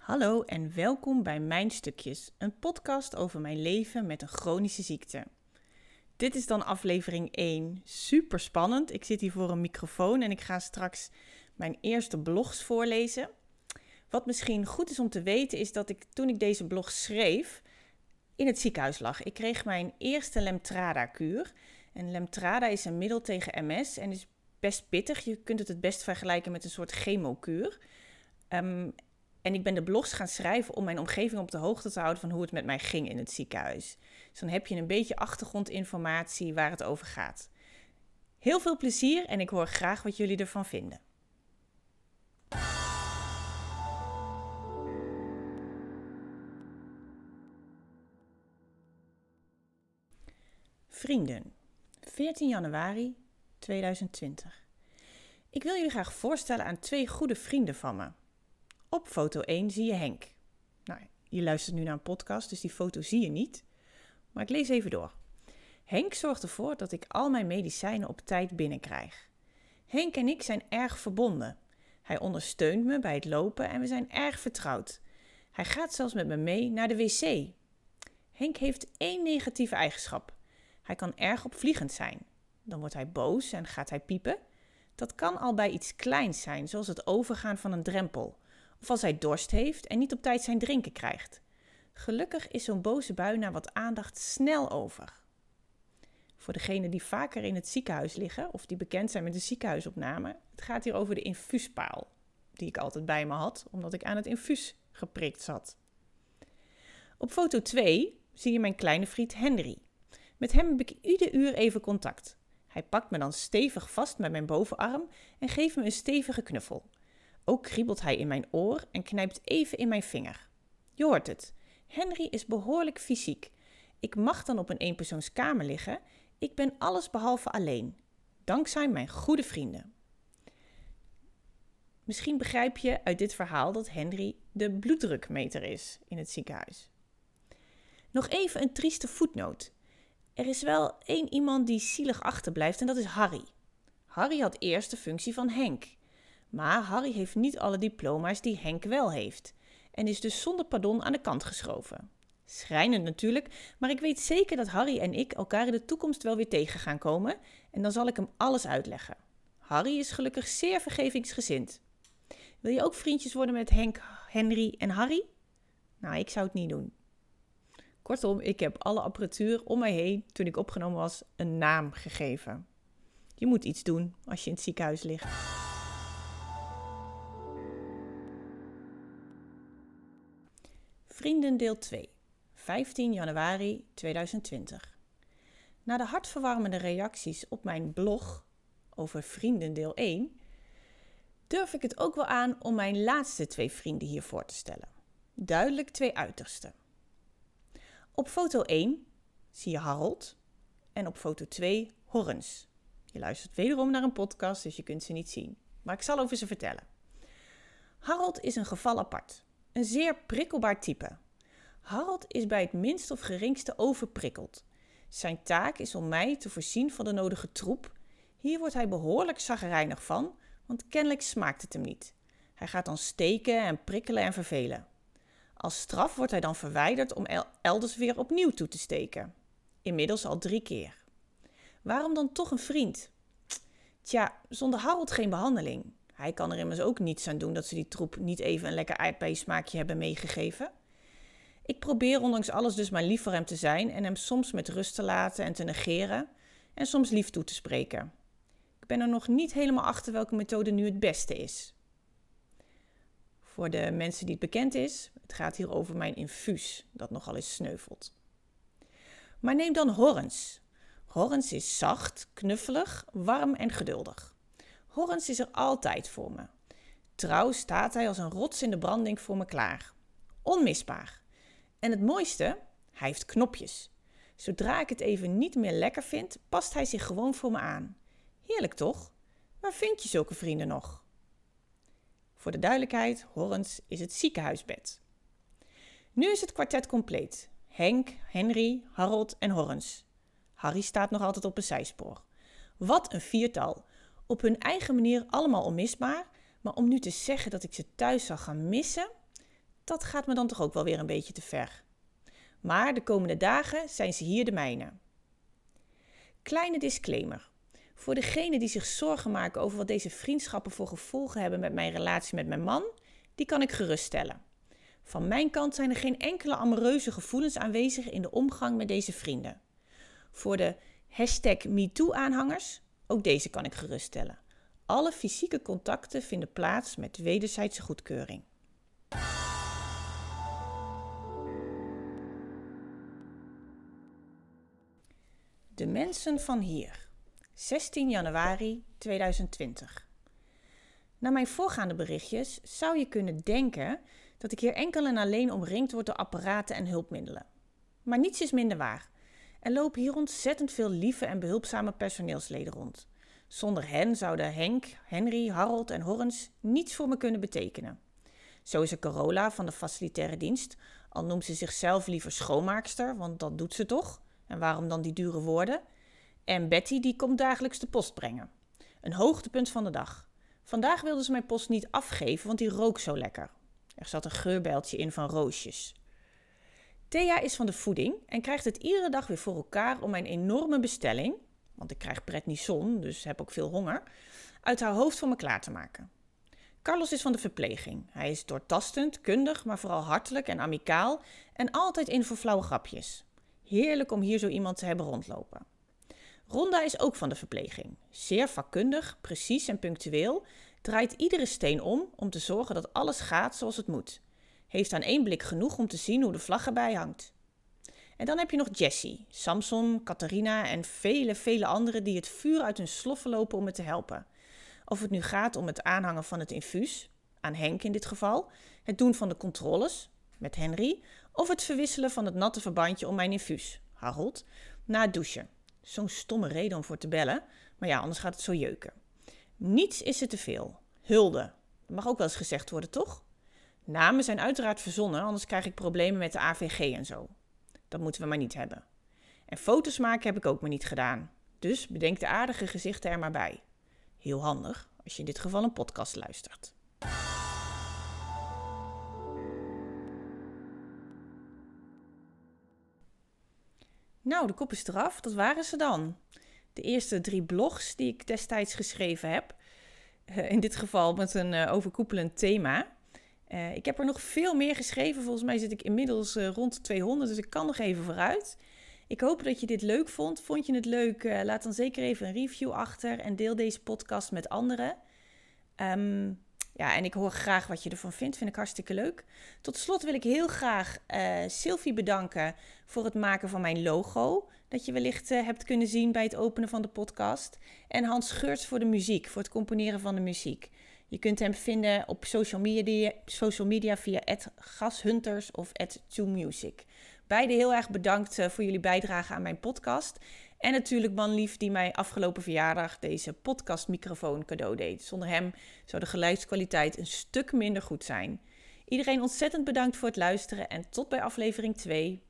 Hallo en welkom bij Mijn Stukjes, een podcast over mijn leven met een chronische ziekte. Dit is dan aflevering 1. Super spannend. Ik zit hier voor een microfoon en ik ga straks mijn eerste blogs voorlezen. Wat misschien goed is om te weten is dat ik toen ik deze blog schreef in het ziekenhuis lag. Ik kreeg mijn eerste Lemtrada-kuur. En Lemtrada is een middel tegen MS en is best pittig. Je kunt het het best vergelijken met een soort chemokuur. Um, en ik ben de blogs gaan schrijven om mijn omgeving op de hoogte te houden van hoe het met mij ging in het ziekenhuis. Dus dan heb je een beetje achtergrondinformatie waar het over gaat. Heel veel plezier en ik hoor graag wat jullie ervan vinden. Vrienden, 14 januari 2020. Ik wil jullie graag voorstellen aan twee goede vrienden van me. Op foto 1 zie je Henk. Nou, je luistert nu naar een podcast, dus die foto zie je niet. Maar ik lees even door. Henk zorgt ervoor dat ik al mijn medicijnen op tijd binnenkrijg. Henk en ik zijn erg verbonden. Hij ondersteunt me bij het lopen en we zijn erg vertrouwd. Hij gaat zelfs met me mee naar de wc. Henk heeft één negatieve eigenschap. Hij kan erg opvliegend zijn. Dan wordt hij boos en gaat hij piepen. Dat kan al bij iets kleins zijn, zoals het overgaan van een drempel of als hij dorst heeft en niet op tijd zijn drinken krijgt. Gelukkig is zo'n boze bui na wat aandacht snel over. Voor degenen die vaker in het ziekenhuis liggen of die bekend zijn met de ziekenhuisopname, het gaat hier over de infuuspaal, die ik altijd bij me had, omdat ik aan het infuus geprikt zat. Op foto 2 zie je mijn kleine vriend Henry. Met hem heb ik ieder uur even contact. Hij pakt me dan stevig vast met mijn bovenarm en geeft me een stevige knuffel. Ook kriebelt hij in mijn oor en knijpt even in mijn vinger. Je hoort het. Henry is behoorlijk fysiek. Ik mag dan op een eenpersoonskamer liggen. Ik ben alles behalve alleen. Dankzij mijn goede vrienden. Misschien begrijp je uit dit verhaal dat Henry de bloeddrukmeter is in het ziekenhuis. Nog even een trieste voetnoot. Er is wel één iemand die zielig achterblijft en dat is Harry. Harry had eerst de functie van Henk. Maar Harry heeft niet alle diploma's die Henk wel heeft en is dus zonder pardon aan de kant geschoven. Schrijnend natuurlijk, maar ik weet zeker dat Harry en ik elkaar in de toekomst wel weer tegen gaan komen en dan zal ik hem alles uitleggen. Harry is gelukkig zeer vergevingsgezind. Wil je ook vriendjes worden met Henk, Henry en Harry? Nou, ik zou het niet doen. Kortom, ik heb alle apparatuur om mij heen toen ik opgenomen was een naam gegeven. Je moet iets doen als je in het ziekenhuis ligt. Vrienden deel 2, 15 januari 2020. Na de hartverwarmende reacties op mijn blog over Vrienden deel 1, durf ik het ook wel aan om mijn laatste twee vrienden hier voor te stellen. Duidelijk twee uitersten. Op foto 1 zie je Harold en op foto 2 Horens. Je luistert wederom naar een podcast, dus je kunt ze niet zien. Maar ik zal over ze vertellen. Harold is een geval apart. Een zeer prikkelbaar type. Harold is bij het minst of geringste overprikkeld. Zijn taak is om mij te voorzien van de nodige troep. Hier wordt hij behoorlijk zagrijnig van, want kennelijk smaakt het hem niet. Hij gaat dan steken en prikkelen en vervelen. Als straf wordt hij dan verwijderd om elders weer opnieuw toe te steken. Inmiddels al drie keer. Waarom dan toch een vriend? Tja, zonder Harold geen behandeling. Hij kan er immers ook niets aan doen dat ze die troep niet even een lekker aardbeiensmaakje hebben meegegeven. Ik probeer ondanks alles dus maar lief voor hem te zijn en hem soms met rust te laten en te negeren en soms lief toe te spreken. Ik ben er nog niet helemaal achter welke methode nu het beste is. Voor de mensen die het bekend is, het gaat hier over mijn infuus, dat nogal eens sneuvelt. Maar neem dan Horens. Horens is zacht, knuffelig, warm en geduldig. Horens is er altijd voor me. Trouw staat hij als een rots in de branding voor me klaar. Onmisbaar. En het mooiste, hij heeft knopjes. Zodra ik het even niet meer lekker vind, past hij zich gewoon voor me aan. Heerlijk toch? Waar vind je zulke vrienden nog? Voor de duidelijkheid, Horens is het ziekenhuisbed. Nu is het kwartet compleet. Henk, Henry, Harold en Horens. Harry staat nog altijd op een zijspoor. Wat een viertal op hun eigen manier allemaal onmisbaar. Maar om nu te zeggen dat ik ze thuis zal gaan missen, dat gaat me dan toch ook wel weer een beetje te ver. Maar de komende dagen zijn ze hier de mijne. Kleine disclaimer. Voor degenen die zich zorgen maken over wat deze vriendschappen voor gevolgen hebben met mijn relatie met mijn man, die kan ik geruststellen. Van mijn kant zijn er geen enkele amoureuze gevoelens aanwezig in de omgang met deze vrienden. Voor de hashtag MeToo-aanhangers, ook deze kan ik geruststellen. Alle fysieke contacten vinden plaats met wederzijdse goedkeuring. De mensen van hier. 16 januari 2020. Na mijn voorgaande berichtjes zou je kunnen denken dat ik hier enkel en alleen omringd word door apparaten en hulpmiddelen. Maar niets is minder waar. Er lopen hier ontzettend veel lieve en behulpzame personeelsleden rond. Zonder hen zouden Henk, Henry, Harold en Horens niets voor me kunnen betekenen. Zo is er Carola van de facilitaire dienst, al noemt ze zichzelf liever schoonmaakster, want dat doet ze toch. En waarom dan die dure woorden? En Betty die komt dagelijks de post brengen. Een hoogtepunt van de dag. Vandaag wilde ze mijn post niet afgeven, want die rook zo lekker. Er zat een geurbijltje in van roosjes. Thea is van de voeding en krijgt het iedere dag weer voor elkaar om mijn enorme bestelling, want ik krijg prednison, dus heb ook veel honger, uit haar hoofd voor me klaar te maken. Carlos is van de verpleging. Hij is doortastend, kundig, maar vooral hartelijk en amicaal en altijd in voor flauwe grapjes. Heerlijk om hier zo iemand te hebben rondlopen. Ronda is ook van de verpleging. Zeer vakkundig, precies en punctueel, draait iedere steen om om te zorgen dat alles gaat zoals het moet. Heeft aan één blik genoeg om te zien hoe de vlag erbij hangt. En dan heb je nog Jessie, Samson, Catharina en vele, vele anderen die het vuur uit hun sloffen lopen om me te helpen. Of het nu gaat om het aanhangen van het infuus, aan Henk in dit geval, het doen van de controles, met Henry, of het verwisselen van het natte verbandje om mijn infuus, Harold, na het douchen. Zo'n stomme reden om voor te bellen, maar ja, anders gaat het zo jeuken. Niets is er te veel. Hulde. Dat mag ook wel eens gezegd worden, toch? Namen zijn uiteraard verzonnen, anders krijg ik problemen met de AVG en zo. Dat moeten we maar niet hebben. En foto's maken heb ik ook maar niet gedaan. Dus bedenk de aardige gezichten er maar bij. Heel handig als je in dit geval een podcast luistert. Nou, de kop is eraf. Dat waren ze dan. De eerste drie blogs die ik destijds geschreven heb. Uh, in dit geval met een uh, overkoepelend thema. Uh, ik heb er nog veel meer geschreven. Volgens mij zit ik inmiddels rond de 200, dus ik kan nog even vooruit. Ik hoop dat je dit leuk vond. Vond je het leuk? laat dan zeker even een review achter en deel deze podcast met anderen. Um, ja, en ik hoor graag wat je ervan vindt. Vind ik hartstikke leuk. Tot slot wil ik heel graag Sylvie bedanken voor het maken van mijn logo. Dat je wellicht hebt kunnen zien bij het openen van de podcast. En Hans Geurts voor de muziek, voor het componeren van de muziek. Je kunt hem vinden op social media, social media via @gashunters of @2music. Beide heel erg bedankt uh, voor jullie bijdrage aan mijn podcast. En natuurlijk Manlief die mij afgelopen verjaardag deze podcastmicrofoon cadeau deed. Zonder hem zou de geluidskwaliteit een stuk minder goed zijn. Iedereen ontzettend bedankt voor het luisteren en tot bij aflevering 2.